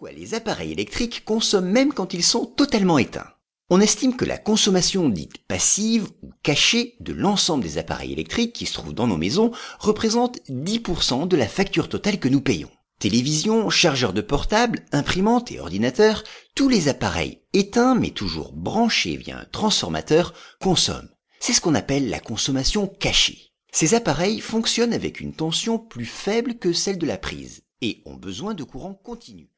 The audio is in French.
pourquoi les appareils électriques consomment même quand ils sont totalement éteints. On estime que la consommation dite passive ou cachée de l'ensemble des appareils électriques qui se trouvent dans nos maisons représente 10% de la facture totale que nous payons. Télévision, chargeurs de portable, imprimantes et ordinateurs, tous les appareils éteints mais toujours branchés via un transformateur consomment. C'est ce qu'on appelle la consommation cachée. Ces appareils fonctionnent avec une tension plus faible que celle de la prise et ont besoin de courant continu.